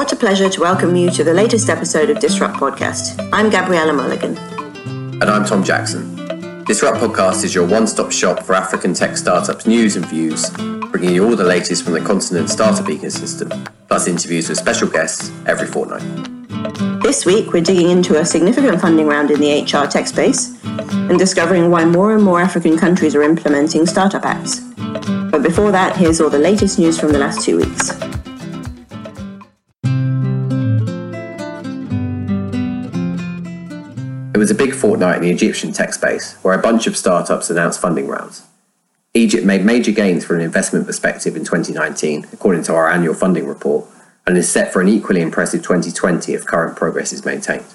What a pleasure to welcome you to the latest episode of Disrupt Podcast. I'm Gabriella Mulligan. And I'm Tom Jackson. Disrupt Podcast is your one stop shop for African tech startups news and views, bringing you all the latest from the continent's startup ecosystem, plus interviews with special guests every fortnight. This week, we're digging into a significant funding round in the HR tech space and discovering why more and more African countries are implementing startup acts. But before that, here's all the latest news from the last two weeks. Was a big fortnight in the Egyptian tech space, where a bunch of startups announced funding rounds. Egypt made major gains from an investment perspective in 2019, according to our annual funding report, and is set for an equally impressive 2020 if current progress is maintained.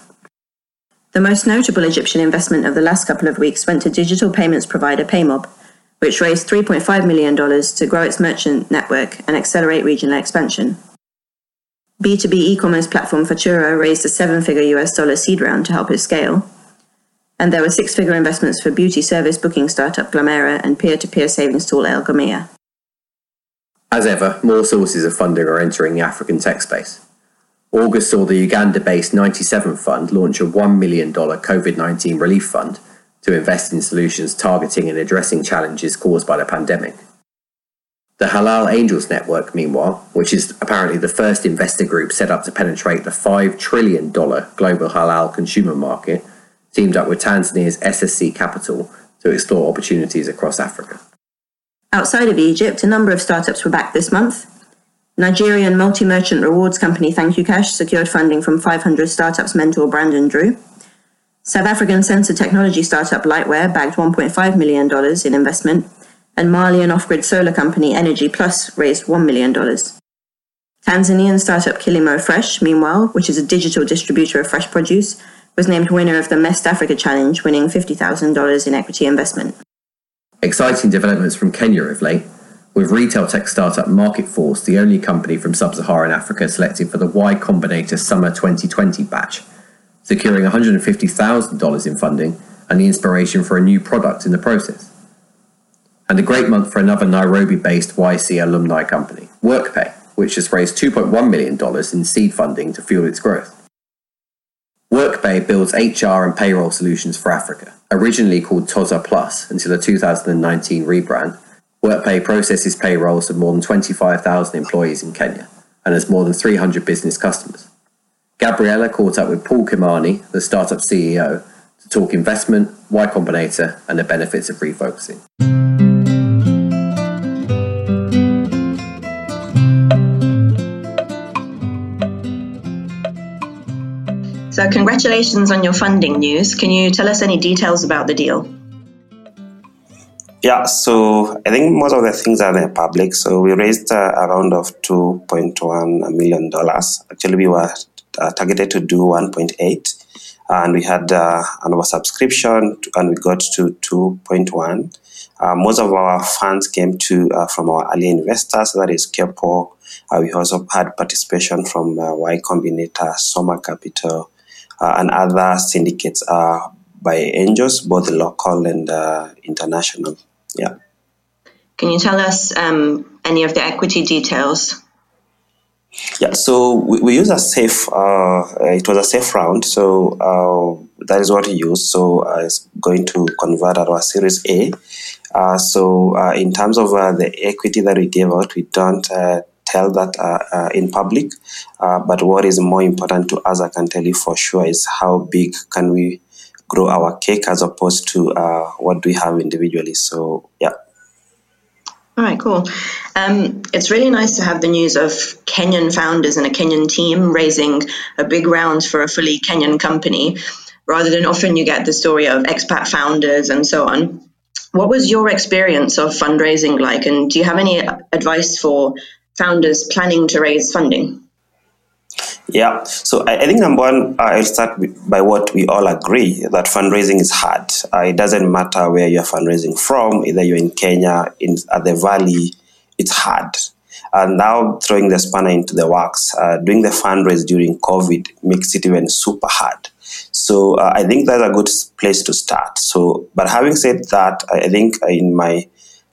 The most notable Egyptian investment of the last couple of weeks went to digital payments provider Paymob, which raised $3.5 million to grow its merchant network and accelerate regional expansion. B2B e-commerce platform Fatura raised a seven-figure US dollar seed round to help it scale. And there were six-figure investments for beauty service booking startup Glamera and peer-to-peer savings tool El Gamia. As ever, more sources of funding are entering the African tech space. August saw the Uganda-based 97 Fund launch a $1 million COVID-19 relief fund to invest in solutions targeting and addressing challenges caused by the pandemic. The Halal Angels Network, meanwhile, which is apparently the first investor group set up to penetrate the $5 trillion global halal consumer market, teamed up with Tanzania's SSC Capital to explore opportunities across Africa. Outside of Egypt, a number of startups were backed this month. Nigerian multi merchant rewards company ThankUCash secured funding from 500 startups mentor Brandon Drew. South African sensor technology startup Lightware bagged $1.5 million in investment and Malian off-grid solar company Energy Plus raised $1 million. Tanzanian startup Kilimo Fresh, meanwhile, which is a digital distributor of fresh produce, was named winner of the MEST Africa Challenge, winning $50,000 in equity investment. Exciting developments from Kenya of late, with retail tech startup MarketForce the only company from sub-Saharan Africa selected for the Y Combinator Summer 2020 batch, securing $150,000 in funding and the inspiration for a new product in the process and a great month for another Nairobi based YC alumni company, WorkPay, which has raised $2.1 million in seed funding to fuel its growth. WorkPay builds HR and payroll solutions for Africa, originally called Toza Plus until a 2019 rebrand. WorkPay processes payrolls of more than 25,000 employees in Kenya and has more than 300 business customers. Gabriella caught up with Paul Kimani, the startup CEO, to talk investment, Y Combinator, and the benefits of refocusing. So, congratulations on your funding news. Can you tell us any details about the deal? Yeah, so I think most of the things are in public. So we raised uh, a round of two point one million dollars. Actually, we were uh, targeted to do one point eight, and we had uh, an oversubscription, and we got to two point one. Uh, most of our funds came to uh, from our early investors, that is Kepple. Uh, we also had participation from Y Combinator, Soma Capital, uh, and other syndicates are by angels, both local and uh, international. Yeah. Can you tell us um, any of the equity details? Yeah, so we, we use a safe. Uh, it was a safe round, so uh, that is what we use. So uh, it's going to convert our Series A. Uh, so uh, in terms of uh, the equity that we gave out, we don't tell that uh, uh, in public. Uh, but what is more important to us, I can tell you for sure, is how big can we grow our cake as opposed to what do we have individually. So yeah. All right, cool. Um, it's really nice to have the news of Kenyan founders and a Kenyan team raising a big round for a fully Kenyan company, rather than often you get the story of expat founders and so on. What was your experience of fundraising like, and do you have any advice for founders planning to raise funding? Yeah, so I, I think number one, I'll start by what we all agree that fundraising is hard. Uh, it doesn't matter where you're fundraising from, either you're in Kenya, in at the Valley, it's hard. And now throwing the spanner into the works, uh, doing the fundraise during COVID makes it even super hard. So uh, I think that's a good place to start. So, but having said that, I think in my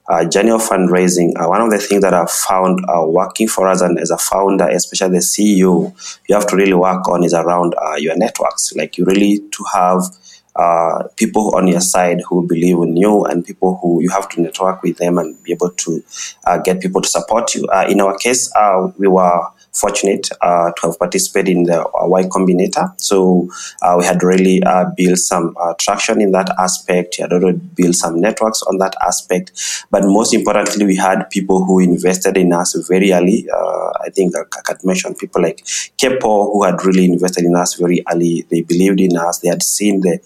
uh, journey of fundraising, uh, one of the things that I've found uh, working for us and as a founder, especially the CEO, you have to really work on is around uh, your networks. Like you really to have uh, people on your side who believe in you and people who you have to network with them and be able to uh, get people to support you. In our case, we were fortunate uh, to have participated in the uh, Y Combinator. So uh, we had really uh, built some uh, traction in that aspect. We had already built some networks on that aspect. But most importantly, we had people who invested in us very early. I think I could mention people like Kepple who had really invested in us very early. They believed in us. They had seen the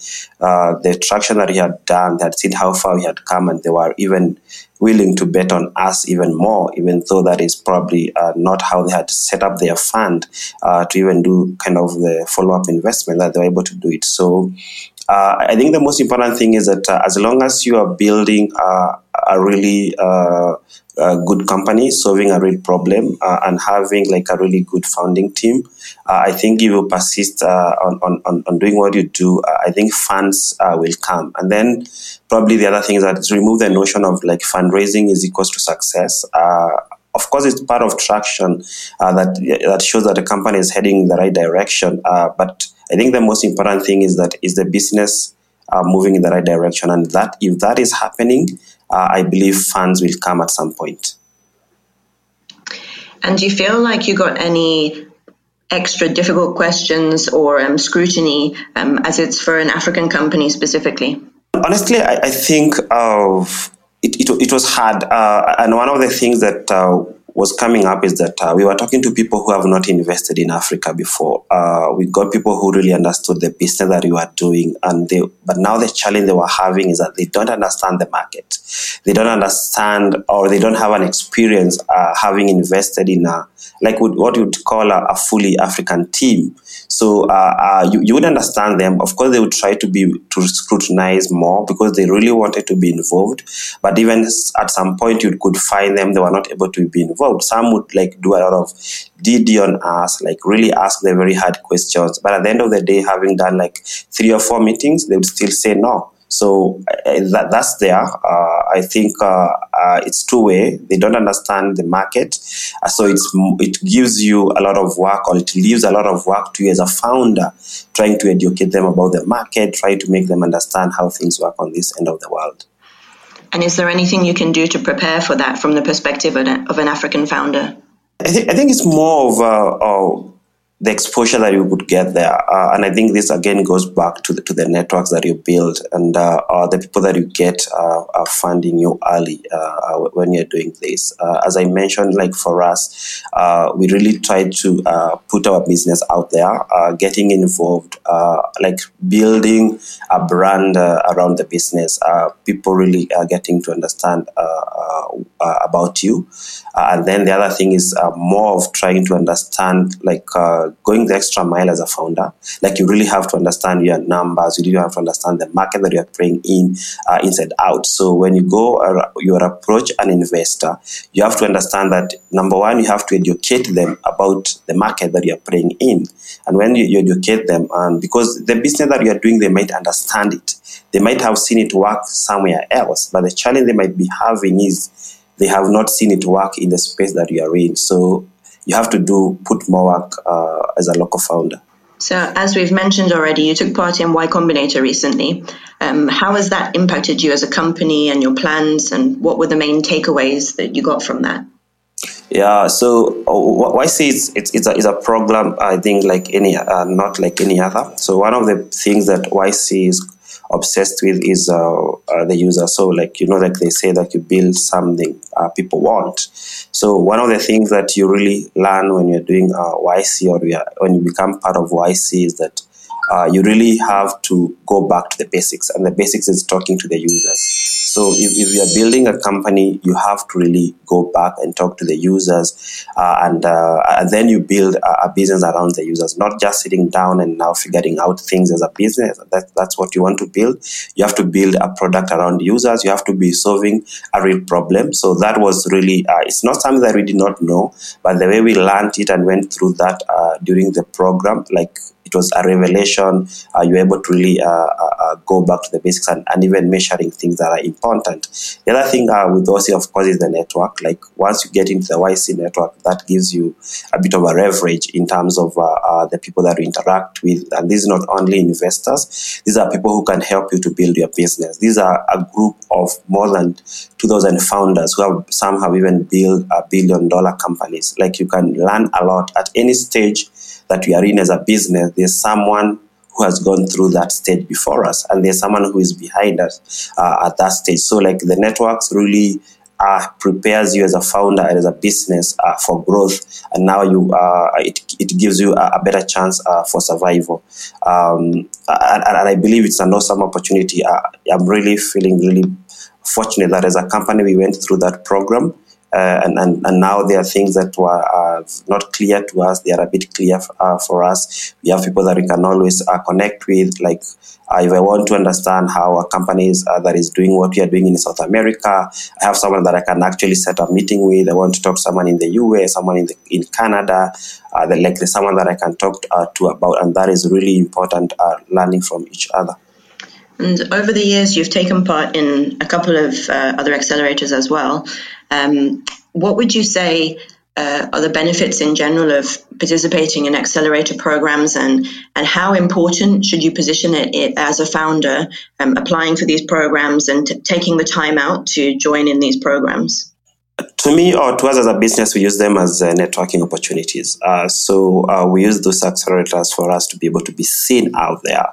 the traction that we had done. They had seen how far we had come, and they were even willing to bet on us even more, even though that is probably uh, not how they had set up their fund uh, to even do kind of the follow up investment that they were able to do it. So uh, I think the most important thing is that uh, as long as you are building uh, a really uh, good company, solving a real problem, and having like a really good founding team, I think if you persist on, on, on doing what you do, I think funds will come. And then probably the other thing is that remove the notion of like fundraising is equals to success. Uh, of course, it's part of traction uh, that that shows that the company is heading in the right direction. Uh, but I think the most important thing is that is the business uh, moving in the right direction, and that if that is happening, uh, I believe funds will come at some point. And do you feel like you got any extra difficult questions or um, scrutiny um, as it's for an African company specifically? Honestly, I, I think of it, it, it, was hard. Uh, and one of the things that uh, was coming up is that uh, we were talking to people who have not invested in Africa before. Uh, we got people who really understood the business that we were doing, and they, but now the challenge they were having is that they don't understand the market. They don't understand, or they don't have an experience uh, having invested in a like what you would call a, a fully African team. So uh, uh, you, you would understand them. Of course, they would try to be to scrutinize more because they really wanted to be involved. But even at some point, you could find them; they were not able to be involved. Some would like do a lot of DD on us, like really ask the very hard questions. But at the end of the day, having done like three or four meetings, they would still say no. So uh, that, that's there. Uh, I think uh, uh it's two way. They don't understand the market, uh, so it's it gives you a lot of work, or it leaves a lot of work to you as a founder, trying to educate them about the market, try to make them understand how things work on this end of the world. And is there anything you can do to prepare for that from the perspective of an, African founder? I think, I think it's more of a, the exposure that you would get there. Uh, and I think this again goes back to the, to the networks that you build and uh, uh, the people that you get uh, are funding you early uh, uh, when you're doing this. Uh, as I mentioned, like for us, uh, we really try to uh, put our business out there, getting involved, like building a brand around the business. people really are getting to understand about you. and then the other thing is more of trying to understand like going the extra mile as a founder, like you really have to understand your numbers, you really have to understand the market that you're playing in, uh, inside out. So when you go, uh, your approach an investor, you have to understand that number one, you have to educate them about the market that you're playing in. And when you, you educate them, and because the business that you're doing, they might understand it. They might have seen it work somewhere else, but the challenge they might be having is they have not seen it work in the space that you are in. So you have to do put more work uh, as a local founder. So, as we've mentioned already, you took part in Y Combinator recently. Um, how has that impacted you as a company and your plans, and what were the main takeaways that you got from that? Yeah, so uh, YC is it's, it's, a, it's a program I think like any uh, not like any other. So one of the things that YC is obsessed with is uh, uh, the user. So, like you know, like they say that you build something uh, people want. So, one of the things that you really learn when you're doing YC or when you become part of YC is that uh, you really have to go back to the basics, and the basics is talking to the users. So if, if you are building a company, you have to really go back and talk to the users, uh, and, uh, and then you build a, a, business around the users, not just sitting down and now figuring out things as a business. That, that's what you want to build. You have to build a product around users. You have to be solving a real problem. So that was really, uh, it's not something that we did not know, but the way we learned it and went through that uh, during the program, like it was a revelation. Uh, you're able to really uh, uh, uh, go back to the basics and, and even measuring things that are important. The other thing with YC, of course, is the network. Like once you get into the YC network, that gives you a bit of a leverage in terms of the people that you interact with. And these are not only investors; these are people who can help you to build your business. These are a group of more than 2,000 founders who have some have even built a billion dollar companies. Like you can learn a lot at any stage that we are in as a business. There's someone who has gone through that stage before us, and there's someone who is behind us uh, at that stage. So, like the networks really uh, prepares you as a founder and as a business uh, for growth, and now you uh, it, it gives you a, a better chance uh, for survival. Um, and, and, I believe it's an awesome opportunity. Uh, I'm really feeling really fortunate that as a company we went through that program. Uh, and, and, and now there are things that were uh, not clear to us. They are a bit clear uh, for us. We have people that we can always uh, connect with. Like uh, if I want to understand how a company is, that is doing what we are doing in South America, I have someone that I can actually set a meeting with. I want to talk to someone in the US, someone in the, in Canada, the, like there's someone that I can talk to, to about, and that is really important. learning from each other. And over the years, you've taken part in a couple of other accelerators as well. Um, what would you say uh, are the benefits in general of participating in accelerator programs, and and how important should you position it, it as a founder, um, applying for these programs and t- taking the time out to join in these programs? To me or to us as a business, we use them as uh, networking opportunities. Uh, so uh, we use those accelerators for us to be able to be seen out there.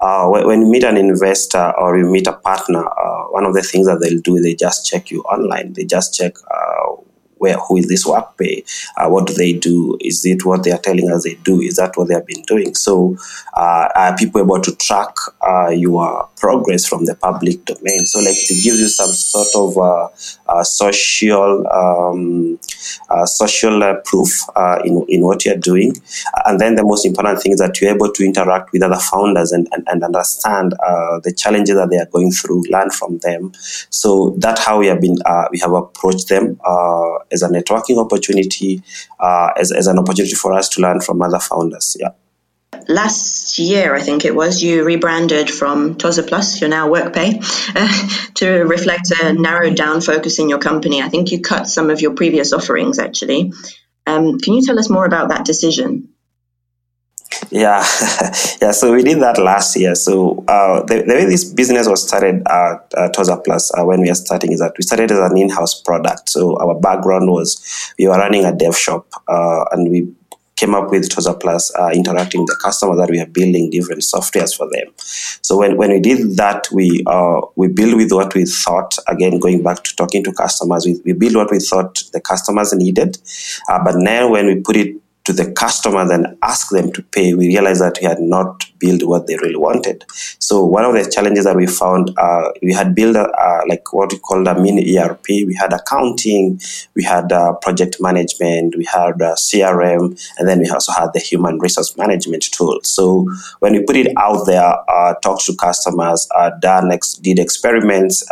Uh, when, when, you meet an investor or you meet a partner, uh, one of the things that they'll do, is they just check you online. They just check uh, where who is this WorkPay? Uh, what do they do? Is it what they are telling us they do? Is that what they have been doing? So uh, are people able to track uh, your progress from the public domain? So like it gives you some sort of uh, uh, social um, uh, social proof in, in what you're doing. And then the most important thing is that you're able to interact with other founders and, and, and understand the challenges that they are going through, learn from them. So that's how we have been we have approached them as a networking opportunity, uh, as, as an opportunity for us to learn from other founders. Yeah. Last year, I think it was, you rebranded from Toza Plus, you're now WorkPay, uh, to reflect a narrowed down focus in your company. I think you cut some of your previous offerings actually. Um, can you tell us more about that decision? Yeah, yeah. So we did that last year. So uh, the, the way this business was started at uh, Toza Plus uh, when we are starting is that we started as an in-house product. So our background was we were running a dev shop, uh, and we came up with Toza Plus, uh, interacting with the customer that we are building different softwares for them. So when, when we did that, we uh, we build with what we thought. Again, going back to talking to customers, we, we build what we thought the customers needed. Uh, but now when we put it to the customer and ask them to pay, we realized that we had not built what they really wanted. So one of the challenges that we found, uh, we had built a, like what we called a mini ERP. We had accounting, we had uh, project management, we had uh, CRM, and then we also had the human resource management tool. So when we put it out there, uh, talked to customers, uh, ex- did experiments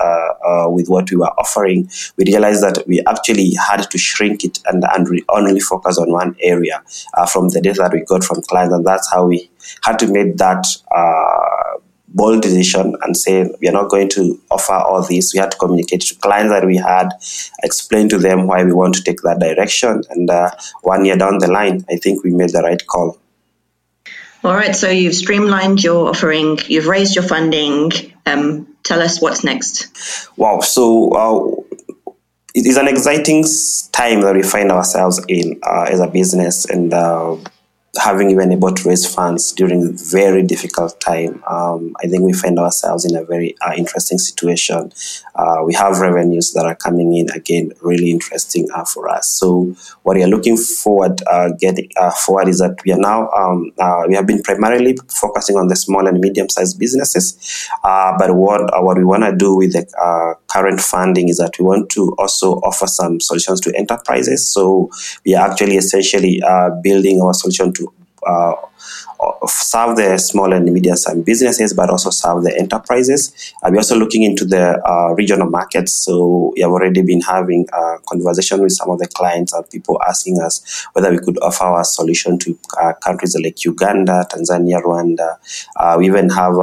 with what we were offering, we realized that we actually had to shrink it and, and only focus on one area from the data that we got from clients, and that's how we had to make that uh, bold decision and say we are not going to offer all this. We had to communicate to clients that we had, explain to them why we want to take that direction. And uh, one year down the line, I think we made the right call. All right, so you've streamlined your offering, you've raised your funding. Um, tell us what's next. Wow, so uh, it is an exciting time that we find ourselves in uh, as a business, and uh, having even able to raise funds during very difficult time, um, I think we find ourselves in a very uh, interesting situation. Uh, we have revenues that are coming in again, really interesting uh, for us. So what we are looking forward uh, getting uh, forward is that we are now um, uh, we have been primarily focusing on the small and medium sized businesses, but what what we want to do with the current funding is that we want to also offer some solutions to enterprises. So we are actually essentially building our solution to uh, serve the small and medium-sized businesses, but also serve the enterprises. Uh, we're also looking into the uh, regional markets. So we have already been having a conversation with some of the clients and people asking us whether we could offer our solution to uh, countries like Uganda, Tanzania, Rwanda. Uh, we even have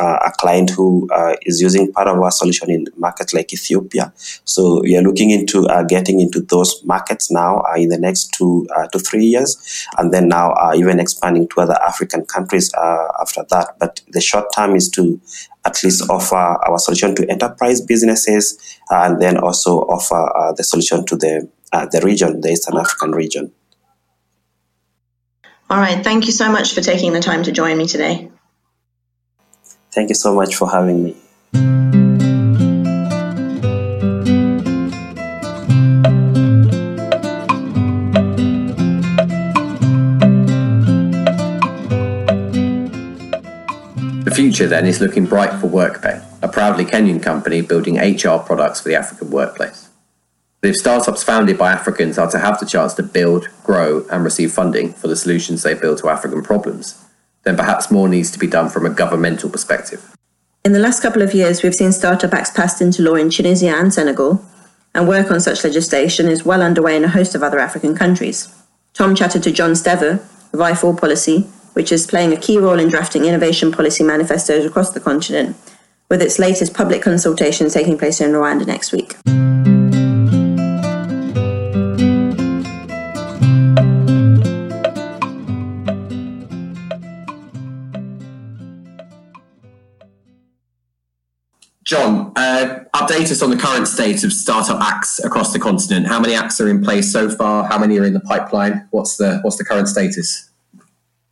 a uh, a client who uh, is using part of our solution in markets like Ethiopia. So we are looking into uh, getting into those markets now uh, in the next two uh, to three years, and then now even expanding to other African countries after that. But the short term is to at least offer our solution to enterprise businesses, and then also offer the solution to the the region, the Eastern African region. All right. Thank you so much for taking the time to join me today. Thank you so much for having me. The future then is looking bright for WorkPay, a proudly Kenyan company building HR products for the African workplace. If startups founded by Africans are to have the chance to build, grow, and receive funding for the solutions they build to African problems, then perhaps more needs to be done from a governmental perspective. In the last couple of years, we've seen Startup Acts passed into law in Tunisia and Senegal, and work on such legislation is well underway in a host of other African countries. Tom chatted to John Stever of i4 Policy, which is playing a key role in drafting innovation policy manifestos across the continent, with its latest public consultation taking place in Rwanda next week. John, uh, update us on the current state of startup acts across the continent. How many acts are in place so far? How many are in the pipeline? What's the what's the current status?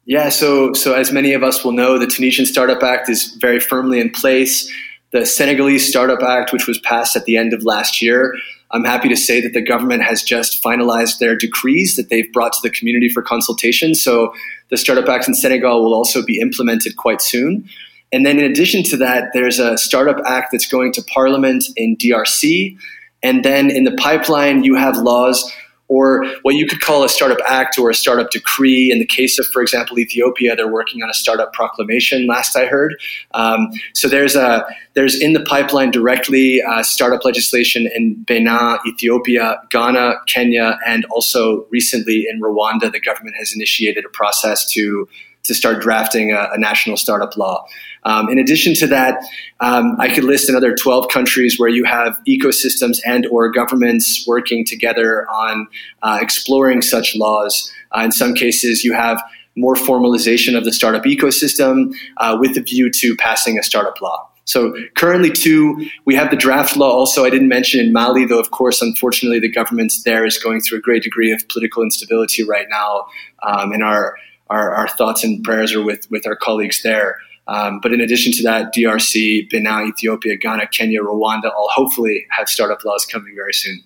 Yeah, so so as many of us will know, the Tunisian Startup Act is very firmly in place. The Senegalese Startup Act, which was passed at the end of last year, I'm happy to say that the government has just finalized their decrees that they've brought to the community for consultation. So the Startup Act in Senegal will also be implemented quite soon. And then in addition to that, there's a startup act that's going to parliament in DRC. And then in the pipeline, you have laws or what you could call a startup act or a startup decree. In the case of, for example, Ethiopia, they're working on a startup proclamation. Last I heard, um, so there's a there's in the pipeline directly uh, startup legislation in Benin, Ethiopia, Ghana, Kenya, and also recently in Rwanda, the government has initiated a process to to start drafting a, a national startup law. Um, in addition to that, um, I could list another 12 countries where you have ecosystems and or governments working together on uh, exploring such laws. Uh, in some cases, you have more formalization of the startup ecosystem uh, with a view to passing a startup law. So currently, two, we have the draft law. Also, I didn't mention in Mali, though. Of course, unfortunately, the government there is going through a great degree of political instability right now, um, and our, our, our thoughts and prayers are with with our colleagues there. Um, but in addition to that, DRC, Benin, Ethiopia, Ghana, Kenya, Rwanda all hopefully have startup laws coming very soon.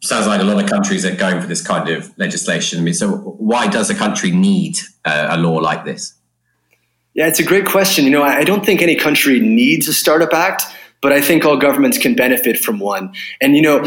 Sounds like a lot of countries are going for this kind of legislation. I mean, so why does a country need uh, a law like this? Yeah, it's a great question. You know, I don't think any country needs a startup act, but I think all governments can benefit from one. And you know,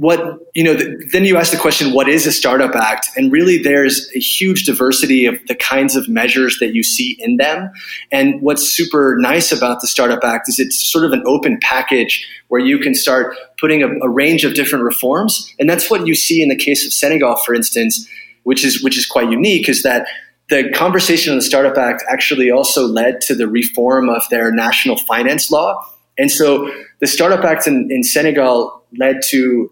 what you know the, then you ask the question what is a startup act? And really there's a huge diversity of the kinds of measures that you see in them. And what's super nice about the startup act is it's sort of an open package where you can start putting a, a range of different reforms. And that's what you see in the case of senegal for instance which is which is quite unique is that the conversation on the startup act actually also led to the reform of their national finance law. And so the startup act in, in senegal led to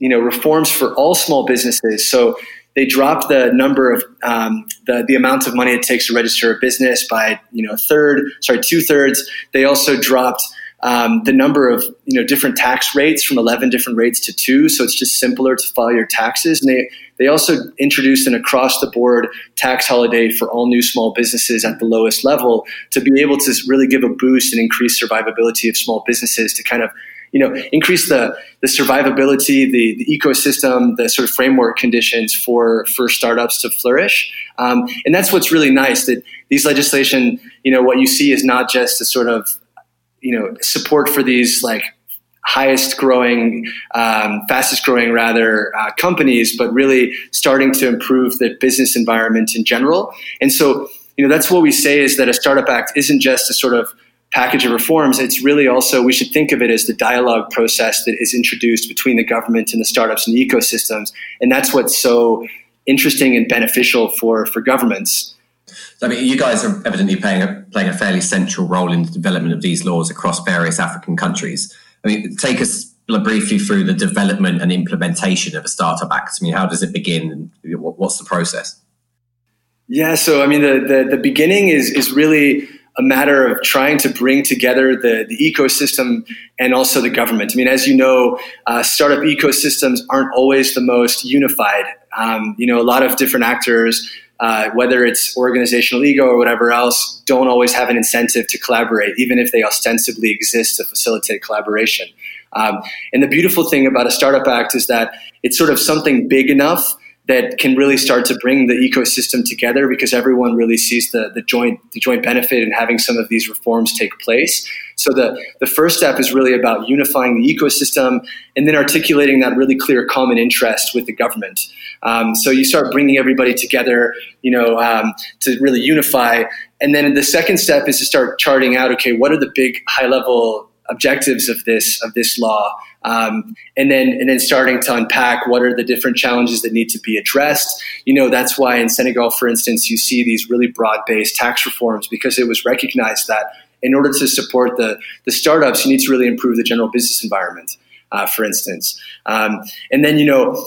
you know reforms for all small businesses. So they dropped the number of um, the the amount of money it takes to register a business by you know a third, sorry, two thirds. They also dropped um, the number of you know different tax rates from 11 different rates to two so it's just simpler to file your taxes and they they also introduced an across the board tax holiday for all new small businesses at the lowest level to be able to really give a boost and increase survivability of small businesses to kind of you know, increase the, the survivability, the, the ecosystem, the sort of framework conditions for, for startups to flourish. Um, and that's what's really nice that these legislation, you know, what you see is not just a sort of, you know, support for these like highest growing, um, fastest growing rather uh, companies, but really starting to improve the business environment in general. And so, you know, that's what we say is that a startup act isn't just a sort of package of reforms, it's really also, we should think of it as the dialogue process that is introduced between the government and the startups and the ecosystems. And that's what's so interesting and beneficial for, for governments. I mean, you guys are evidently playing a, playing a fairly central role in the development of these laws across various African countries. I mean, take us briefly through the development and implementation of a startup act. I mean, how does it begin? What's the process? Yeah, so I mean, the, the, the beginning is is really a matter of trying to bring together the, the ecosystem and also the government. I mean, as you know, uh, startup ecosystems aren't always the most unified. Um, you know, a lot of different actors, uh, whether it's organizational ego or whatever else, don't always have an incentive to collaborate, even if they ostensibly exist to facilitate collaboration. Um, and the beautiful thing about a startup act is that it's sort of something big enough that can really start to bring the ecosystem together because everyone really sees the, the joint the joint benefit in having some of these reforms take place. So the, the first step is really about unifying the ecosystem and then articulating that really clear common interest with the government. Um, so you start bringing everybody together, you know, um, to really unify. And then the second step is to start charting out, okay, what are the big high level objectives of this of this law, um, and then and then starting to unpack what are the different challenges that need to be addressed. You know, that's why in Senegal, for instance, you see these really broad based tax reforms because it was recognized that in order to support the the startups, you need to really improve the general business environment. Uh, for instance, um, and then you know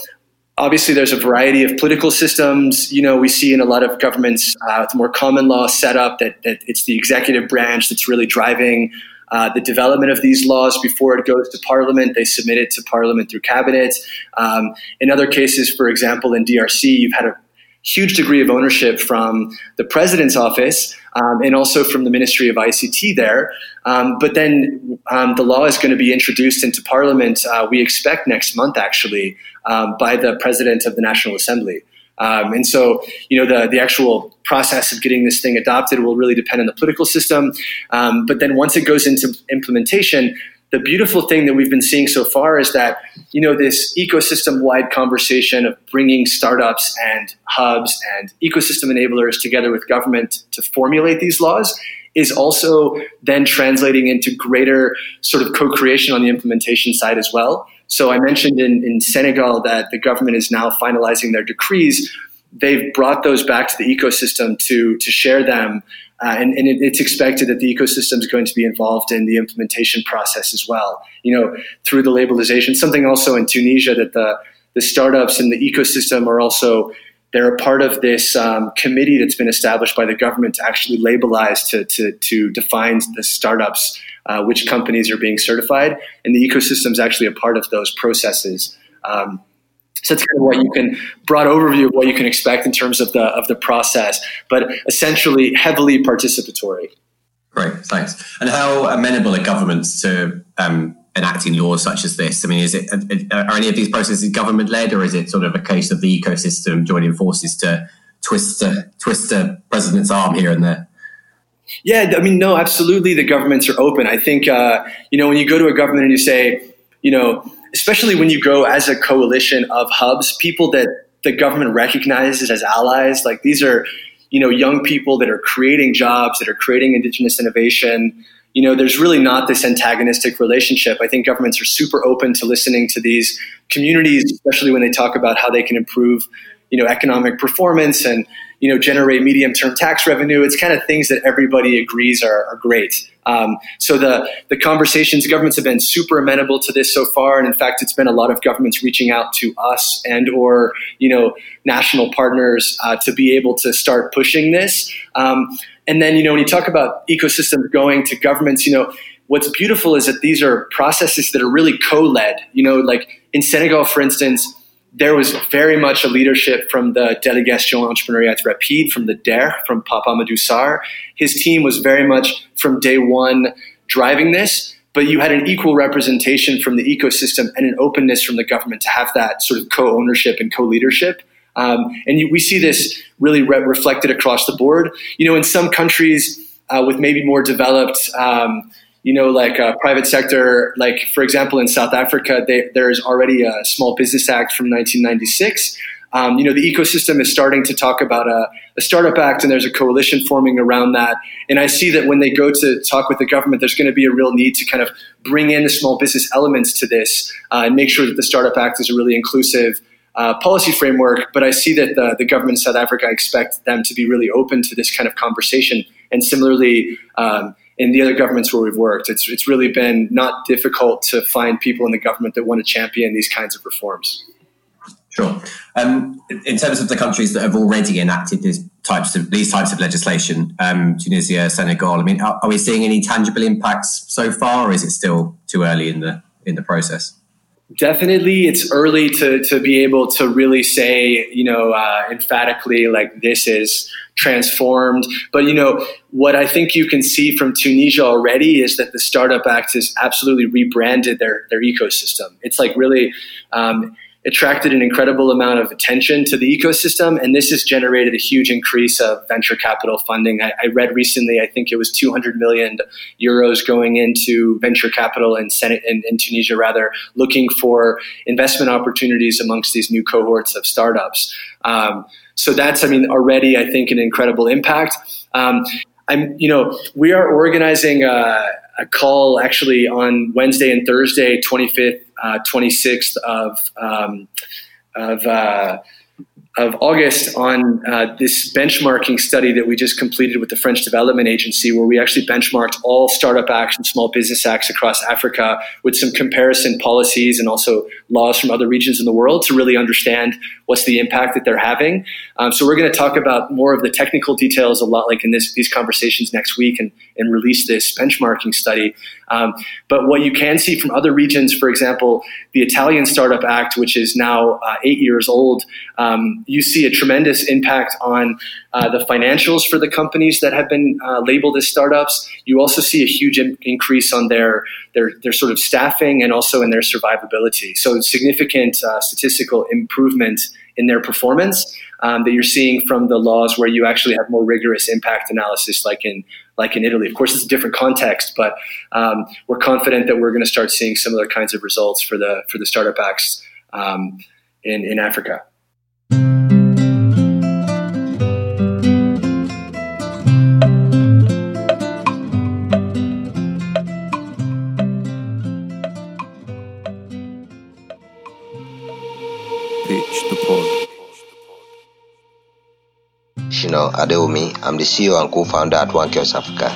obviously there's a variety of political systems you know we see in a lot of governments uh, more common law setup that, that it's the executive branch that's really driving uh, the development of these laws before it goes to Parliament. They submit it to Parliament through cabinet. Um, in other cases, for example, in DRC, you've had a huge degree of ownership from the president's office um, and also from the Ministry of ICT there. Um, but then um, the law is going to be introduced into Parliament, uh, we expect next month actually, um, by the president of the National Assembly. Um, and so, you know, the, the actual process of getting this thing adopted will really depend on the political system. Um, but then once it goes into implementation, the beautiful thing that we've been seeing so far is that, you know, this ecosystem wide conversation of bringing startups and hubs and ecosystem enablers together with government to formulate these laws is also then translating into greater sort of co creation on the implementation side as well. So I mentioned in, in Senegal that the government is now finalizing their decrees. They've brought those back to the ecosystem to, to share them. Uh, and, and it, it's expected that the ecosystem is going to be involved in the implementation process as well. You know, through the labelization, something also in Tunisia that the, the startups and the ecosystem are also they're a part of this um, committee that's been established by the government to actually labelize to, to, to define the startups uh, which companies are being certified, and the ecosystem is actually a part of those processes. Um, so that's kind of what you can broad overview of what you can expect in terms of the of the process, but essentially heavily participatory. Great, thanks. And how amenable are governments to um, enacting laws such as this? I mean, is it are any of these processes government led, or is it sort of a case of the ecosystem joining forces to twist a, twist a president's arm here and there? Yeah, I mean, no, absolutely. The governments are open. I think uh, you know when you go to a government and you say, you know, especially when you go as a coalition of hubs, people that the government recognizes as allies, like these are, you know, young people that are creating jobs, that are creating indigenous innovation. You know, there's really not this antagonistic relationship. I think governments are super open to listening to these communities, especially when they talk about how they can improve, you know, economic performance and you know, generate medium term tax revenue. It's kind of things that everybody agrees are, are great. Um, so the the conversations, governments have been super amenable to this so far, and in fact, it's been a lot of governments reaching out to us and or you know national partners uh, to be able to start pushing this. Um, and then you know when you talk about ecosystems going to governments, you know what's beautiful is that these are processes that are really co-led. You know, like in Senegal, for instance there was very much a leadership from the Delegation Entrepreneuriat Rapide, from the DER, from Papa Amadou Sarr. His team was very much from day one driving this, but you had an equal representation from the ecosystem and an openness from the government to have that sort of co ownership and co leadership. Um, and you, we see this really re- reflected across the board. You know, in some countries uh, with maybe more developed um, you know, like uh, private sector, like for example, in South Africa, they, there's already a Small Business Act from 1996. Um, you know, the ecosystem is starting to talk about a, a, startup act, and there's a coalition forming around that. And I see that when they go to talk with the government, there's going to be a real need to kind of bring in the small business elements to this uh, and make sure that the startup act is a really inclusive uh, policy framework, but I see that the, the government of South Africa, I expect them to be really open to this kind of conversation. And similarly, um, in the other governments where we've worked, it's, it's really been not difficult to find people in the government that want to champion these kinds of reforms. Sure. Um, in terms of the countries that have already enacted these types of these types of legislation, um, Tunisia, Senegal. I mean, are, are, we seeing any tangible impacts so far, or is it still too early in the in the process? Definitely, it's early to to be able to really say, you know, uh, emphatically like this is transformed. But you know, what I think you can see from Tunisia already is that the Startup Act has absolutely rebranded their their ecosystem. It's like really. Um, attracted an incredible amount of attention to the ecosystem, and this has generated a huge increase of venture capital funding. I, I read recently, I think it was 200 million euros going into venture capital in, Senate, in, in Tunisia, rather, looking for investment opportunities amongst these new cohorts of startups. Um, so that's, I mean, already I think an incredible impact. Um, I'm, you know, we are organizing a, a, call actually on Wednesday and Thursday, 25th, uh, 26th of um, of uh, of August on uh, this benchmarking study that we just completed with the French Development Agency, where we actually benchmarked all startup acts and small business acts across Africa with some comparison policies and also laws from other regions in the world to really understand what's the impact that they're having. Um, so we're going to talk about more of the technical details a lot like in this, these conversations next week and, and release this benchmarking study. Um, but what you can see from other regions, for example, the Italian Startup Act, which is now uh, eight years old, um, you see a tremendous impact on uh, the financials for the companies that have been uh, labeled as startups. You also see a huge in- increase on their, their, their sort of staffing and also in their survivability. So significant uh, statistical improvement in their performance um, that you're seeing from the laws where you actually have more rigorous impact analysis, like in like in Italy. Of course, it's a different context, but um, we're confident that we're going to start seeing similar kinds of results for the for the startup acts um, in in Africa. Shino Adeomi. I'm the CEO and co-founder at One Kiosk Africa.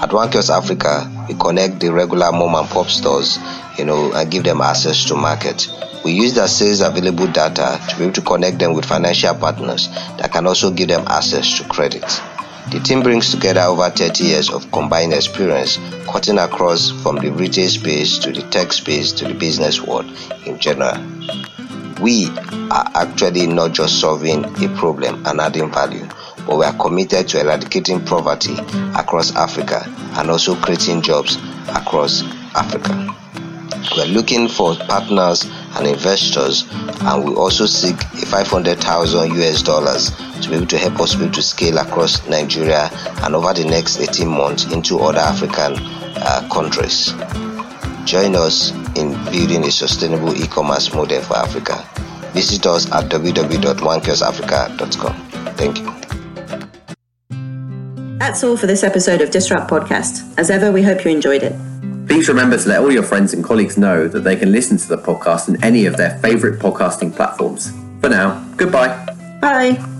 At One Kiosk Africa, we connect the regular mom and pop stores, you know, and give them access to market. We use the sales available data to be able to connect them with financial partners that can also give them access to credit. The team brings together over 30 years of combined experience, cutting across from the retail space to the tech space to the business world in general. We are actually not just solving a problem and adding value, but we are committed to eradicating poverty across Africa and also creating jobs across Africa. We're looking for partners and investors, and we also seek a 500,000 US dollars to be able to help us be able to scale across Nigeria and over the next 18 months into other African uh, countries. Join us in building a sustainable e-commerce model for Africa. Visit us at www.onekioskafrica.com. Thank you. That's all for this episode of Disrupt Podcast. As ever, we hope you enjoyed it. Please remember to let all your friends and colleagues know that they can listen to the podcast on any of their favourite podcasting platforms. For now, goodbye. Bye.